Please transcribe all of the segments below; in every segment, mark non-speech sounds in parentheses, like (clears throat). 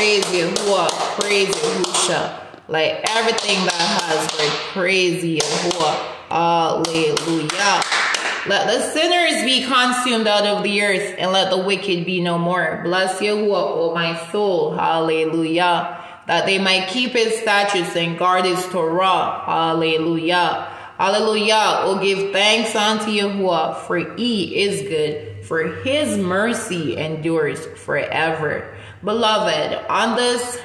praise Yahuwah, praise Yahusha. Like everything that has breath, praise Yahuwah. Hallelujah. Let the sinners be consumed out of the earth, and let the wicked be no more. Bless Yahuwah, O my soul. Hallelujah. That they might keep his statutes and guard his Torah. Hallelujah. Hallelujah. Oh, give thanks unto Yahuwah, for he is good, for his mercy endures forever. Beloved, on this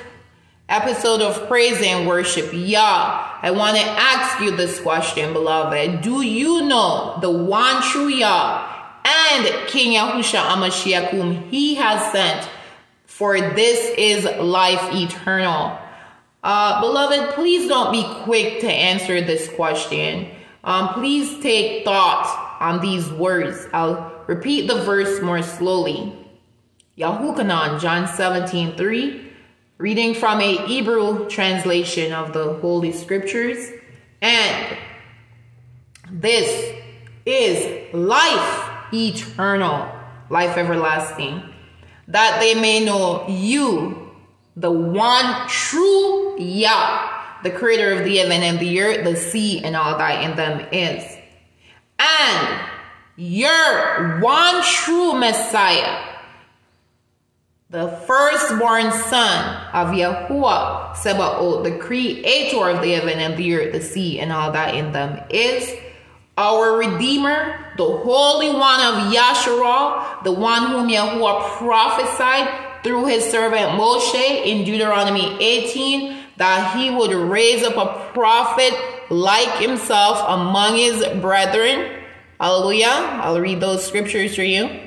episode of praise and worship, Yah, I want to ask you this question, beloved. Do you know the one true Yah and King Yahusha Amashiach whom he has sent? For this is life eternal. Uh, beloved, please don't be quick to answer this question. Um, please take thought on these words. I'll repeat the verse more slowly. Yahukanan, John 17, 3, reading from a Hebrew translation of the Holy Scriptures. And this is life eternal, life everlasting, that they may know you, the one true Yah, the creator of the heaven and the earth, the sea, and all that in them is. And your one true Messiah, the firstborn son of Yahuwah Sebaot, the creator of the heaven and the earth, the sea, and all that in them, is our Redeemer, the Holy One of Yasharal, the one whom Yahuwah prophesied through his servant Moshe in Deuteronomy 18 that he would raise up a prophet like himself among his brethren. Hallelujah. I'll read those scriptures for you.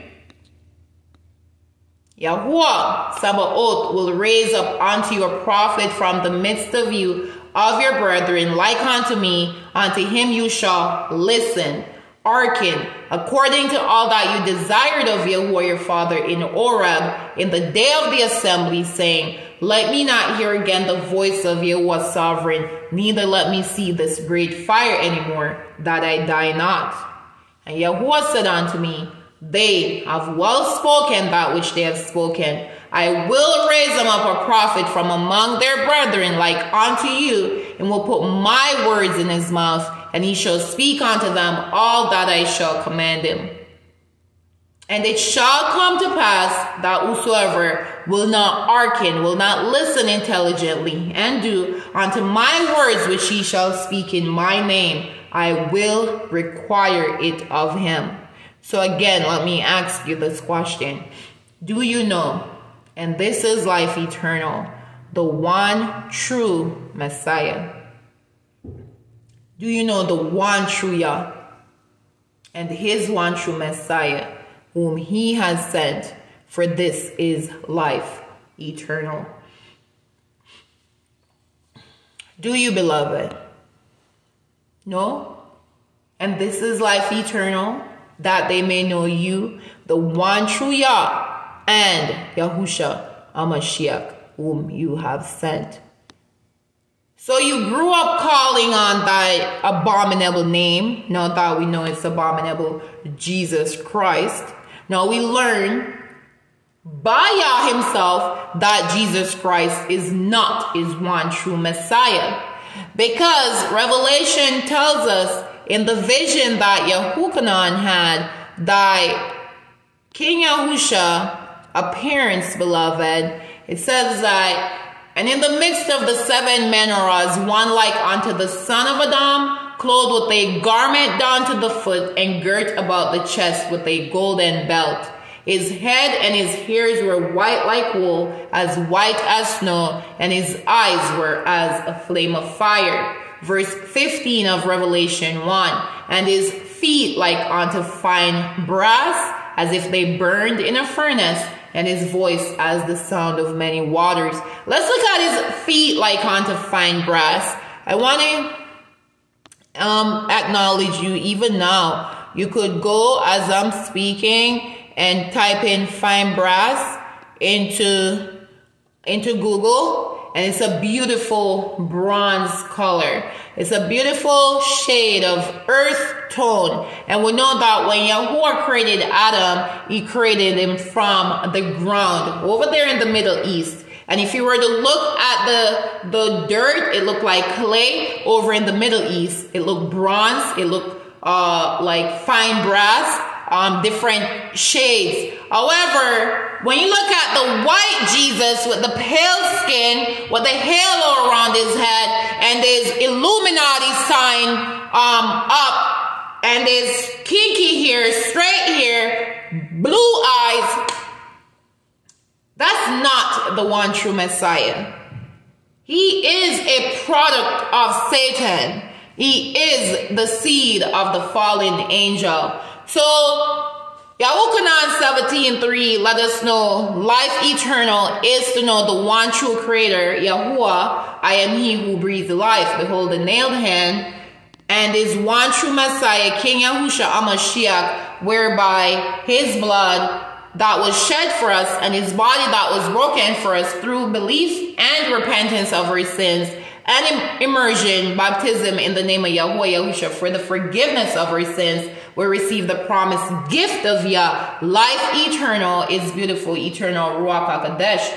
Yahuwah Sabaoth will raise up unto you a prophet from the midst of you of your brethren, like unto me, unto him you shall listen, hearken, according to all that you desired of Yahuwah your father in Oreb in the day of the assembly, saying, Let me not hear again the voice of Yahuwah sovereign, neither let me see this great fire anymore, that I die not. And Yahuwah said unto me, they have well spoken that which they have spoken. I will raise them up a prophet from among their brethren like unto you, and will put my words in his mouth, and he shall speak unto them all that I shall command him. And it shall come to pass that whosoever will not hearken, will not listen intelligently, and do unto my words which he shall speak in my name, I will require it of him. So again, let me ask you this question. Do you know, and this is life eternal, the one true Messiah? Do you know the one true Yah and his one true Messiah whom he has sent? For this is life eternal. Do you, beloved? No? And this is life eternal? That they may know you, the one true Yah, and Yahusha Amashiach, whom you have sent. So you grew up calling on thy abominable name. Now that we know it's abominable, Jesus Christ. Now we learn by Yah himself that Jesus Christ is not his one true Messiah. Because Revelation tells us in the vision that Yahukanan had, thy King Yahusha appearance, beloved, it says that, and in the midst of the seven menorahs, one like unto the son of Adam, clothed with a garment down to the foot and girt about the chest with a golden belt. His head and his hairs were white like wool, as white as snow, and his eyes were as a flame of fire verse 15 of Revelation 1, and his feet like unto fine brass, as if they burned in a furnace, and his voice as the sound of many waters. Let's look at his feet like unto fine brass. I want to um, acknowledge you even now. You could go as I'm speaking and type in fine brass into into Google and it's a beautiful bronze color. It's a beautiful shade of earth tone. And we know that when Yahuwah created Adam, he created him from the ground over there in the Middle East. And if you were to look at the, the dirt, it looked like clay. Over in the Middle East, it looked bronze. It looked uh, like fine brass, um, different shades. However, when you look at the white Jesus with the pale skin, with the halo around his head, and his Illuminati sign um, up, and his kinky hair, straight hair, blue eyes, that's not the one true Messiah. He is a product of Satan. He is the seed of the fallen angel. So, Yahukanan 17.3 let us know life eternal is to know the one true creator, Yahuwah. I am he who breathes life. Behold the nailed hand and is one true Messiah, King Yahusha Amashiach, whereby his blood that was shed for us and his body that was broken for us through belief and repentance of our sins and immersion, baptism in the name of Yahweh Yahusha for the forgiveness of our sins, we receive the promised gift of Yah. Life eternal is beautiful, eternal Ruach HaKodesh.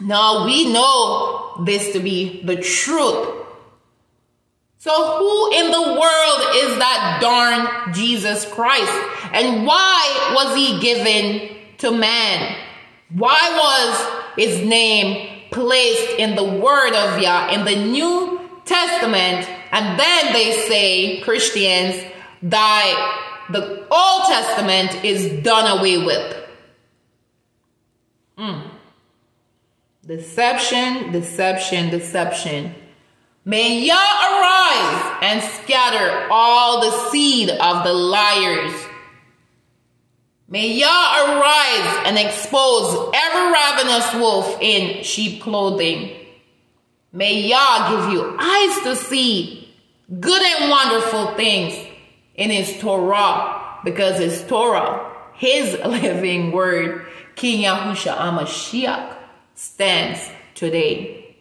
Now we know this to be the truth. So who in the world is that darn Jesus Christ? And why was he given to man? Why was his name placed in the word of Yah in the New Testament? And then they say, Christians, that the Old Testament is done away with. Mm. Deception, deception, deception. May Yah arise and scatter all the seed of the liars. May Yah arise and expose every ravenous wolf in sheep clothing. May Yah give you eyes to see good and wonderful things in his Torah because his Torah, his (laughs) living word, King Yahusha Amashiach, stands today.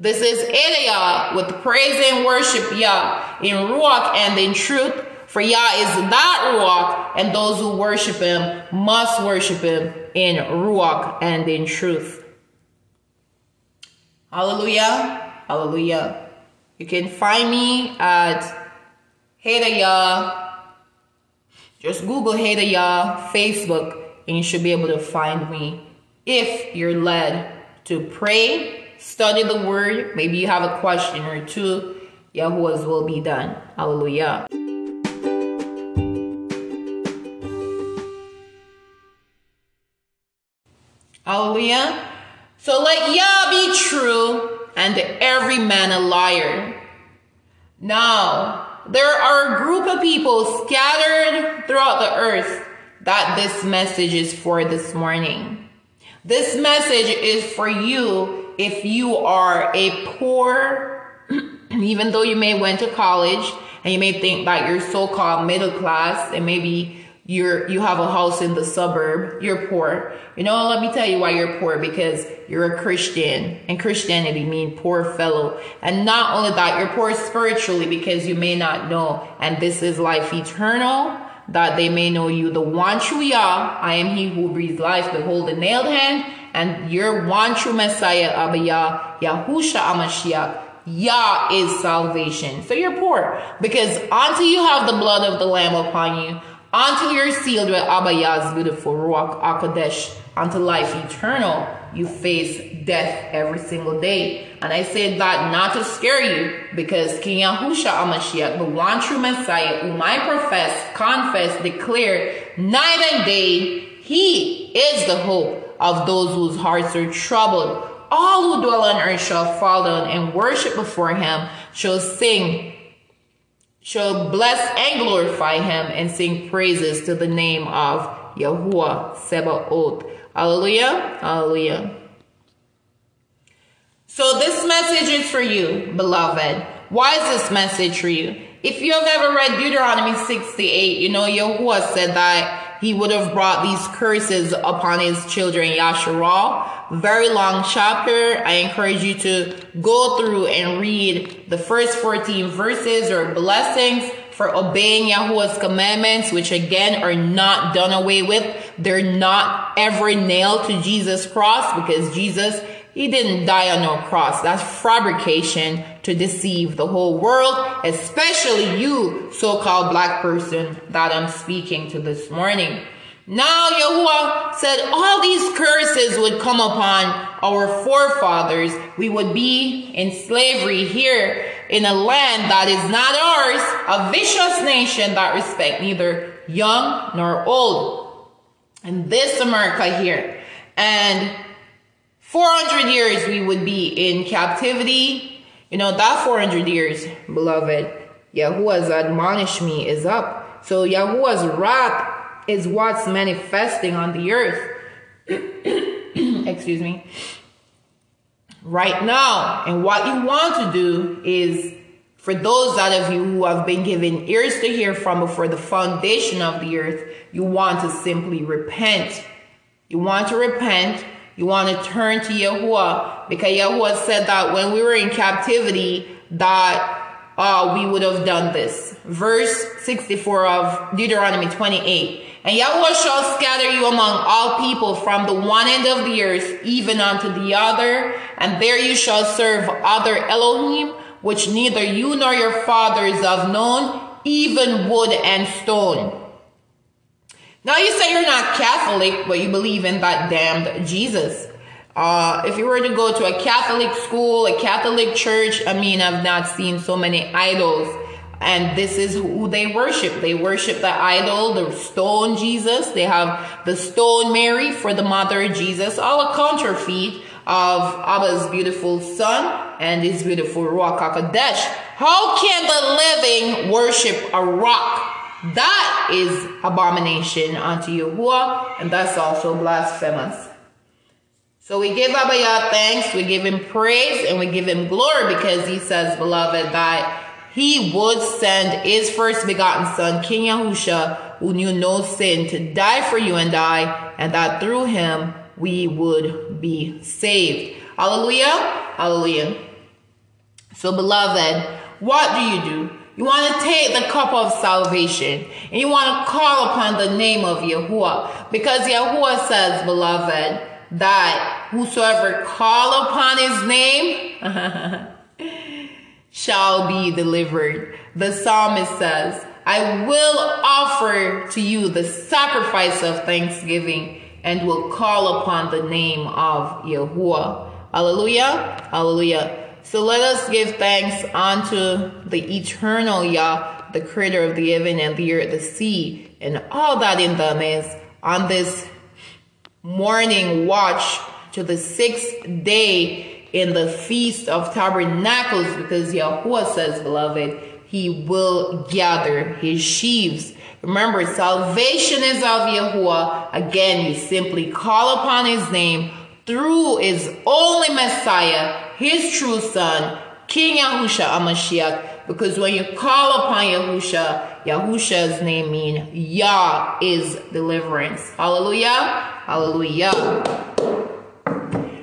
This is Elia with praise and worship Yah in Ruach and in truth. For Yah is that Ruach, and those who worship him must worship him in Ruach and in truth. Hallelujah. Hallelujah. You can find me at Hedaya. Just Google Hedaya Facebook, and you should be able to find me if you're led to pray study the word. Maybe you have a question or two. Yahuwah's will be done. Hallelujah. Hallelujah. So let Yah be true and every man a liar. Now, there are a group of people scattered throughout the earth that this message is for this morning. This message is for you if you are a poor, (clears throat) even though you may went to college and you may think that you're so-called middle class and maybe you're you have a house in the suburb, you're poor. You know, let me tell you why you're poor because you're a Christian and Christianity means poor fellow. And not only that, you're poor spiritually because you may not know and this is life eternal that they may know you the one true Yah. I am he who breathes life. Behold the nailed hand and your one true Messiah, Abba Yah, Yahusha Amashiach, Yah is salvation. So you're poor because until you have the blood of the Lamb upon you, until you're sealed with Abba Yah's beautiful Ruach HaKodesh, unto life eternal, you face death every single day. And I say that not to scare you, because King Yahusha Amashiach, the one true Messiah, whom I profess, confess, declare night and day, he is the hope of those whose hearts are troubled. All who dwell on earth shall fall down and worship before him, shall sing, shall bless and glorify him, and sing praises to the name of Yahuwah Sebaoth. Hallelujah. Hallelujah. So this message is for you, beloved. Why is this message for you? If you have ever read Deuteronomy 68, you know Yahuwah said that he would have brought these curses upon his children, Yasharal. Very long chapter. I encourage you to go through and read the first 14 verses or blessings for obeying Yahuwah's commandments, which again are not done away with. They're not ever nailed to Jesus' cross because Jesus He didn't die on no cross. That's fabrication to deceive the whole world, especially you, so-called black person that I'm speaking to this morning. Now Yahuwah said all these curses would come upon our forefathers. We would be in slavery here in a land that is not ours, a vicious nation that respect neither young nor old. And this America here. And 400 years we would be in captivity. You know, that 400 years, beloved, Yahuwah's admonished me is up. So Yahuwah's wrath is what's manifesting on the earth. (coughs) Excuse me. Right now. And what you want to do is for those out of you who have been given ears to hear from before the foundation of the earth, you want to simply repent. You want to repent. You want to turn to Yahuwah because Yahuwah said that when we were in captivity, that uh, we would have done this. Verse 64 of Deuteronomy 28. And Yahweh shall scatter you among all people from the one end of the earth even unto the other, and there you shall serve other Elohim, which neither you nor your fathers have known, even wood and stone. Now you say you're not Catholic, but you believe in that damned Jesus. Uh, if you were to go to a Catholic school, a Catholic church, I mean, I've not seen so many idols and this is who they worship. They worship the idol, the stone Jesus. They have the stone Mary for the mother of Jesus, all a counterfeit of Abba's beautiful son and his beautiful Ruach HaKodesh. How can the living worship a rock? That is abomination unto Yahuwah, and that's also blasphemous. So we give Abba Yah thanks, we give him praise, and we give him glory because he says, beloved, that he would send his first begotten son, King Yahusha, who knew no sin, to die for you and I, and that through him we would be saved. Hallelujah. Hallelujah. So, beloved, what do you do? You want to take the cup of salvation and you want to call upon the name of Yahuwah because Yahuwah says, beloved, that whosoever call upon his name (laughs) shall be delivered. The psalmist says, I will offer to you the sacrifice of thanksgiving and will call upon the name of Yahuwah. Hallelujah. Hallelujah. So let us give thanks unto the eternal Yah, the creator of the heaven and the earth, the sea, and all that in them is on this morning watch to the sixth day in the Feast of Tabernacles because Yahuwah says, beloved, he will gather his sheaves. Remember, salvation is of Yahuwah. Again, you simply call upon his name through his only Messiah, his true son, King Yahusha Amashiach. Because when you call upon Yahusha, Yahusha's name means Yah is deliverance. Hallelujah. Hallelujah.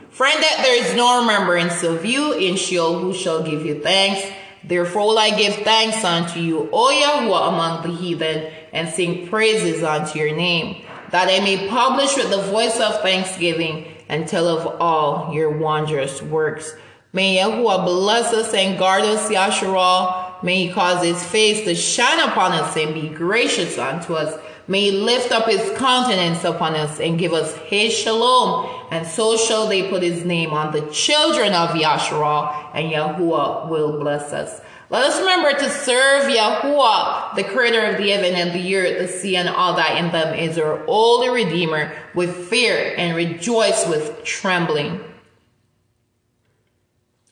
Friend, that there is no remembrance of you in Sheol who shall give you thanks. Therefore will I give thanks unto you, O Yahweh, among the heathen, and sing praises unto your name, that I may publish with the voice of thanksgiving and tell of all your wondrous works. May Yahuwah bless us and guard us, Yasharal. May he cause his face to shine upon us and be gracious unto us may He lift up his countenance upon us and give us his shalom. And so shall they put his name on the children of Yahshua, and Yahuwah will bless us. Let us remember to serve Yahuwah, the creator of the heaven and the earth, the sea, and all that in them is our only Redeemer, with fear and rejoice with trembling.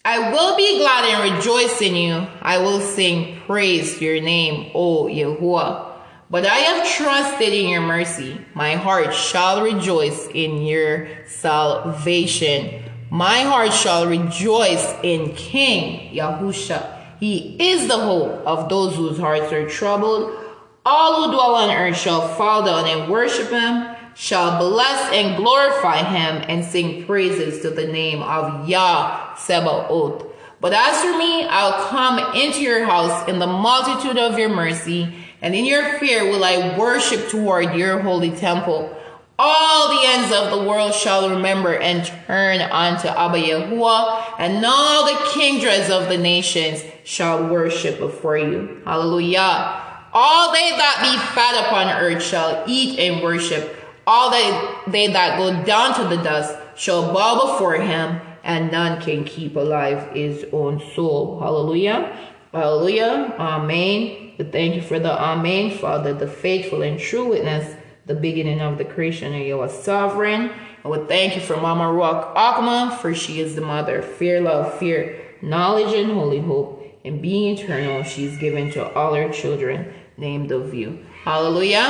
I will be glad and rejoice in you. I will sing praise your name, O Yahuwah. But I have trusted in your mercy. My heart shall rejoice in your salvation. My heart shall rejoice in King Yahusha. He is the hope of those whose hearts are troubled. All who dwell on earth shall fall down and worship him, shall bless and glorify him, and sing praises to the name of Yah Sebaoth. But as for me, I'll come into your house in the multitude of your mercy and in your fear will I worship toward your holy temple. All the ends of the world shall remember and turn unto Abba Yahuwah, and all the kindreds of the nations shall worship before you. Hallelujah. All they that be fat upon earth shall eat and worship. All they, they that go down to the dust shall bow before him, and none can keep alive his own soul. Hallelujah. Hallelujah. Amen. We thank you for the Amen, Father, the faithful and true witness the beginning of the creation, and you are sovereign. And we thank you for Mama Ruach Akma, for she is the mother fear, love, fear, knowledge, and holy hope. And being eternal, she is given to all her children named of you. Hallelujah.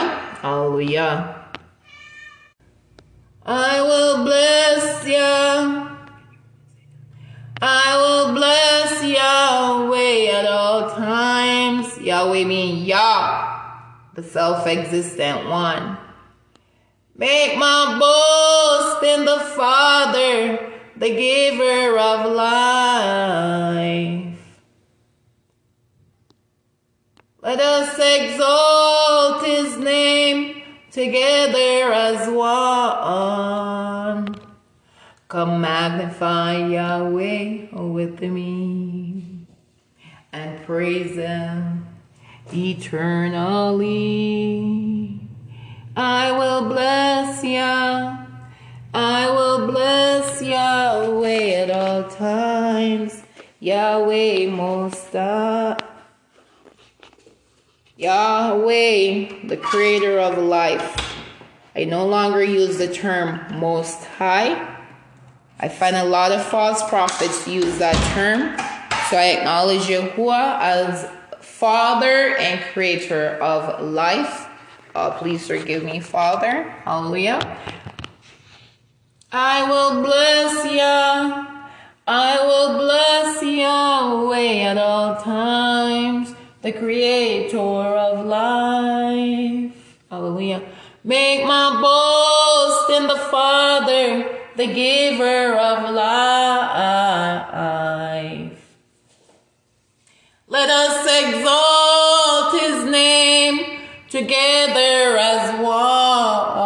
Hallelujah. I will bless you. I will bless Yahweh at all times. Yahweh means Yah, the self-existent one. Make my boast in the Father, the giver of life. Let us exalt his name together as one. Come magnify Yahweh with me and praise him eternally. I will bless Yah. I will bless Yahweh at all times. Yahweh most high. Yahweh, the creator of life. I no longer use the term most high. I find a lot of false prophets use that term. So I acknowledge Yahuwah as father and creator of life. Uh, please forgive me, Father. Hallelujah. I will bless you. I will bless Yahweh at all times, the creator of life. Hallelujah. Make my boast in the Father, the giver of life. Let us exalt his name together as one.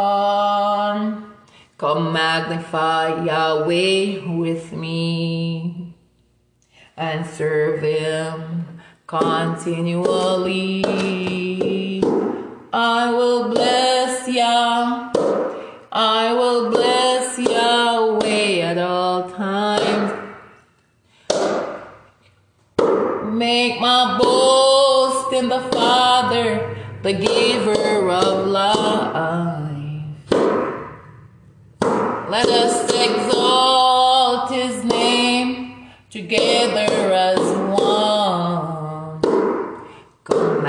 Come magnify Yahweh with me and serve him continually. I will bless Yah. I will bless Yahweh at all times. Make my boast in the Father the giver of life. Let us exalt his name together as one. Come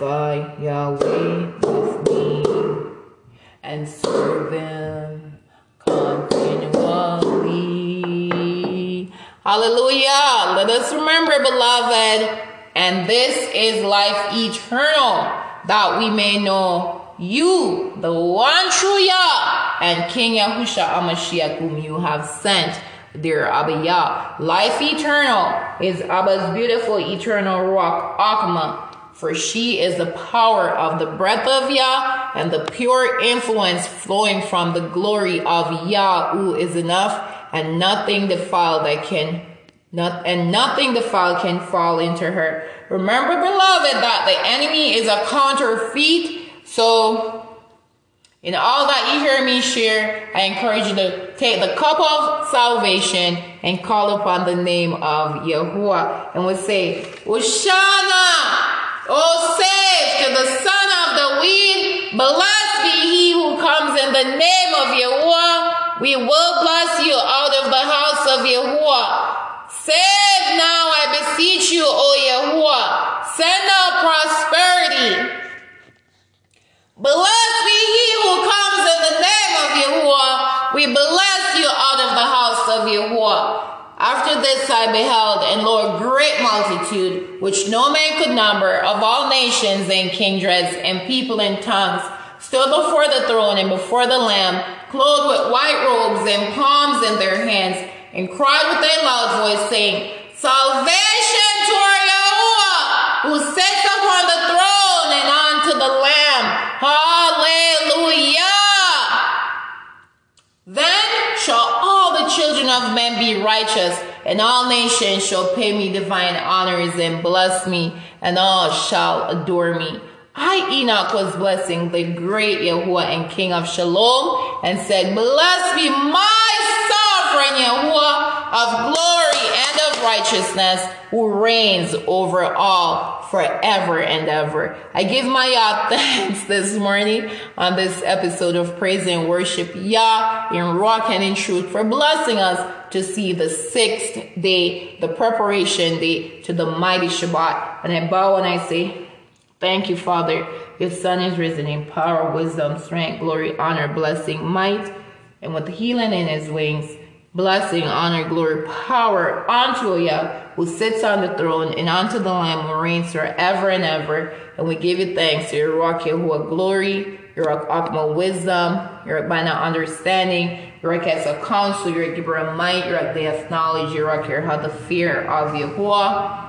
magnify Yahweh with me and serve him continually. Hallelujah. Let us remember, beloved, and this is life eternal that we may know you, the one true Yah, and King Yahusha Amashiach, whom you have sent, dear Abba Yah. Life eternal is Abba's beautiful eternal Ruach, Akma, for she is the power of the breath of Yah and the pure influence flowing from the glory of Yah, who is enough, and nothing defiled that can not, and nothing defiled can fall into her. Remember, beloved, that the enemy is a counterfeit. So, in all that you hear me share, I encourage you to take the cup of salvation and call upon the name of Yahuwah. And we say, Oshana, O save to the son of the weed. Blessed be he who comes in the name of Yahuwah. We will bless you out of the house of Yahuwah. Save now, I beseech you, O Yahuwah. Send out prosperity. Blessed be he who comes in the name of Yahuwah. We bless you out of the house of Yahuwah. After this I beheld, and lo, a great multitude, which no man could number, of all nations and kindreds and people and tongues, stood before the throne and before the Lamb, clothed with white robes and palms in their hands, and cried with a loud voice, saying, Salvation to our Yahuwah, who sits upon the throne and unto the Lamb. Hallelujah. Children of men be righteous, and all nations shall pay me divine honors and bless me, and all shall adore me. I, Enoch, was blessing the great Yahuwah and King of Shalom, and said, Bless me, my sovereign Yahuwah of glory and of righteousness, who reigns over all forever and ever. I give my Yah (laughs) thanks this morning on this episode of Praise and Worship Yah in Ruach and in truth for blessing us to see the sixth day, the preparation day to the mighty Shabbat. And I bow and I say, Thank you, Father. Your Son is risen in power, wisdom, strength, glory, honor, blessing, might, and with healing in his wings blessing, honor, glory, power unto Yah, who sits on the throne, and unto the Lamb who reigns forever and ever. And we give you thanks, to your Ruach, Yahuwah, glory, your Ruach, wisdom, your Binah understanding, your Ruach as a counsel, your giver of might, your day of knowledge, your your the fear of Yahuwah.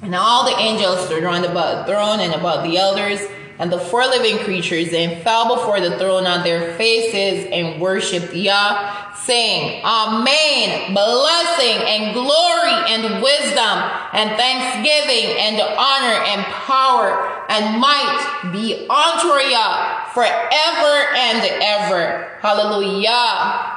And all the angels stood around about the throne and about the elders and the four living creatures and fell before the throne on their faces and worshiped Yah, saying, Amen, blessing and glory and wisdom and thanksgiving and honor and power and might be unto Yah forever and ever. Hallelujah.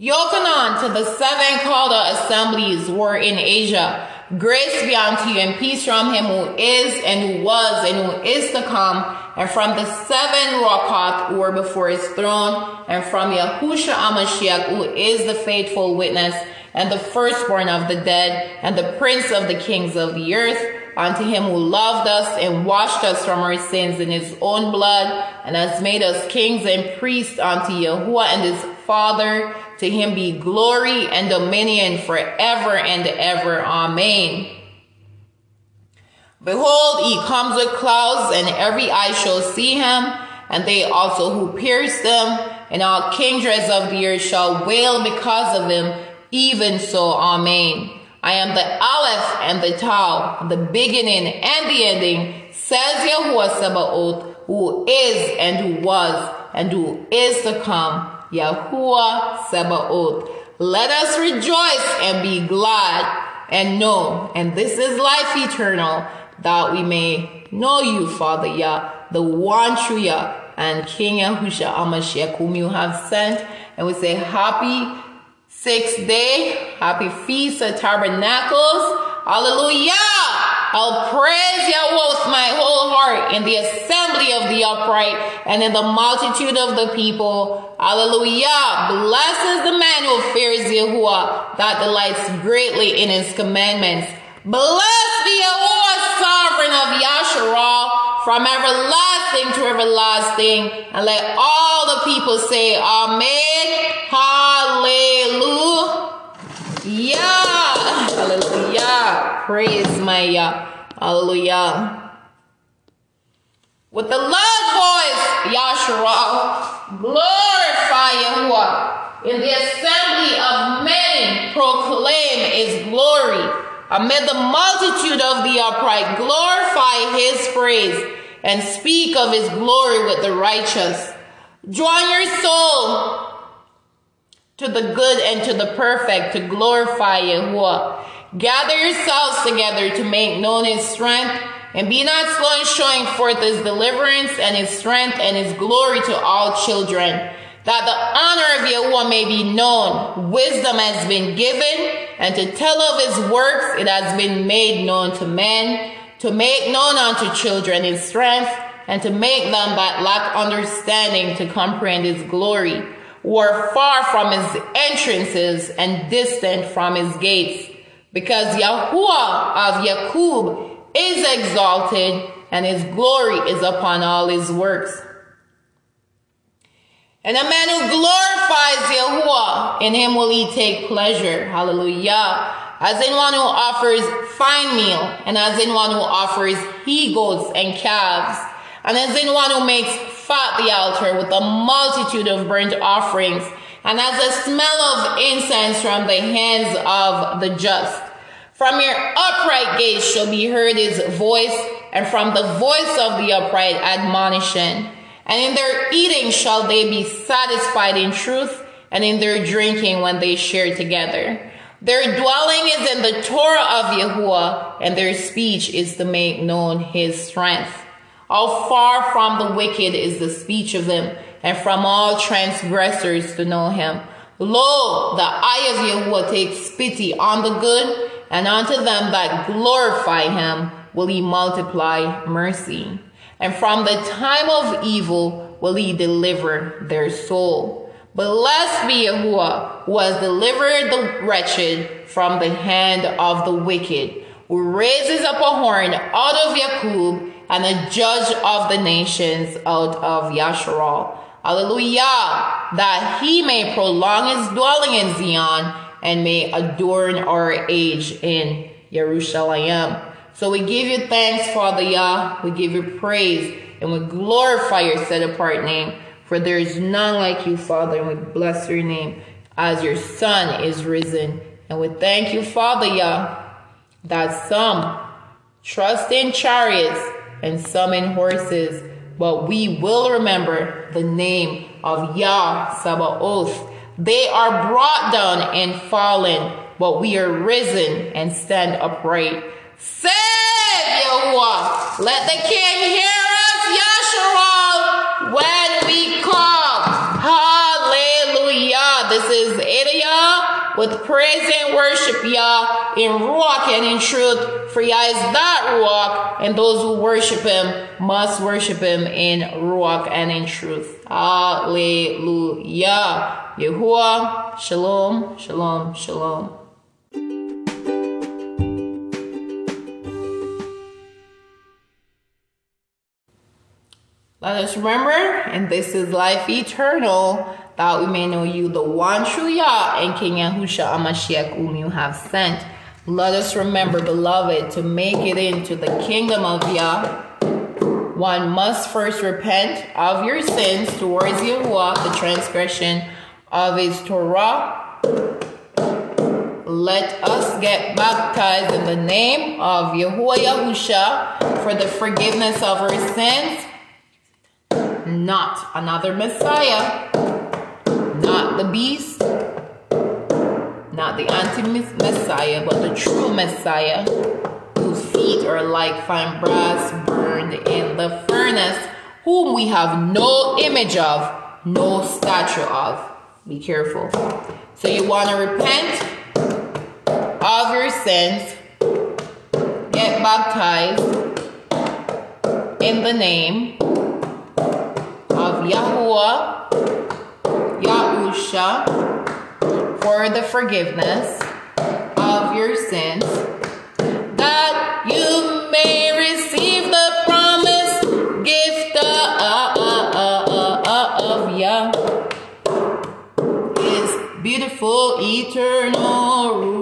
Yochanan to the seven called assemblies were in Asia Grace be unto you and peace from him who is and who was and who is to come, and from the seven Rokoth who were before his throne, and from Yahushua Amashiach who is the faithful witness, and the firstborn of the dead, and the prince of the kings of the earth, unto him who loved us and washed us from our sins in his own blood, and has made us kings and priests unto Yahuwah and his Father. To him be glory and dominion forever and ever. Amen. Behold, he comes with clouds, and every eye shall see him, and they also who pierced him, and all kindreds of the earth shall wail because of him. Even so, Amen. I am the Aleph and the Tau, the beginning and the ending, says Yahuwah Sabaoth, who is and who was and who is to come Yahuwah Sabaoth. Let us rejoice and be glad and know, and this is life eternal, that we may know you, Father Yah, the one true Yah, and King Yahusha Amashiach, whom you have sent. And we say, Happy sixth day, happy Feast of Tabernacles. Hallelujah! I'll praise Yahweh with my whole heart in the assembly of the upright and in the multitude of the people. Hallelujah. Blessed is the man who fears Yahuwah, that delights greatly in his commandments. Blessed be Yahuwah, sovereign of Yasharal, from everlasting to everlasting. And let all the people say, Amen. Hallelujah. Hallelujah. Praise my Yah. Hallelujah. With the loud voice, Yahshua, glorify Yahuwah. In the assembly of men, proclaim his glory. Amid the multitude of the upright, glorify his praise and speak of his glory with the righteous. Join your soul to the good and to the perfect to glorify Yahuwah. Gather yourselves together to make known his strength and be not slow in showing forth his deliverance and his strength and his glory to all children. That the honor of Yahuwah may be known. Wisdom has been given and to tell of his works it has been made known to men to make known unto children his strength and to make them that lack understanding to comprehend his glory were far from his entrances and distant from his gates, because Yahuwah of Yakub is exalted and his glory is upon all his works. And a man who glorifies Yahuwah, in him will he take pleasure. Hallelujah. As in one who offers fine meal, and as in one who offers he goats and calves, and as in one who makes fat the altar with a multitude of burnt offerings, and as the smell of incense from the hands of the just. From your upright gates shall be heard his voice, and from the voice of the upright admonition. And in their eating shall they be satisfied in truth, and in their drinking when they share together. Their dwelling is in the Torah of Yahuwah, and their speech is to make known his strength. How far from the wicked is the speech of them, and from all transgressors to know him. Lo, the eye of Yahuwah takes pity on the good, and unto them that glorify him will he multiply mercy. And from the time of evil will he deliver their soul. Blessed be Yahuwah, who has delivered the wretched from the hand of the wicked, who raises up a horn out of Jacob and a judge of the nations out of Yasharal. Hallelujah. That he may prolong his dwelling in Zion and may adorn our age in Jerusalem. So we give you thanks, Father Yah. We give you praise and we glorify your set apart name. For there is none like you, Father, and we bless your name as your Son is risen. And we thank you, Father Yah, that some trust in chariots and some in horses but we will remember the name of Yah Sabaoth. They are brought down and fallen, but we are risen and stand upright. Save Yahuwah. Let the king hear with praise and worship Yah in Ruach and in truth. For Yah is that Ruach, and those who worship Him must worship Him in Ruach and in truth. Hallelujah. Yahuwah, Shalom, Shalom, Shalom. Let us remember, and this is life eternal, that we may know you, the one true Yah, and King Yahusha Amashiach, whom you have sent. Let us remember, beloved, to make it into the kingdom of Yah. One must first repent of your sins towards Yahuwah, the transgression of his Torah. Let us get baptized in the name of Yahuwah Yahusha for the forgiveness of our sins not another Messiah, the beast, not the anti-Messiah, but the true Messiah, whose feet are like fine brass burned in the furnace, whom we have no image of, no statue of. Be careful. So you want to repent of your sins, get baptized in the name of Yahuwah, For the forgiveness of your sins, that you may receive the promised gift uh, uh, uh, of Yah, His beautiful eternal rule.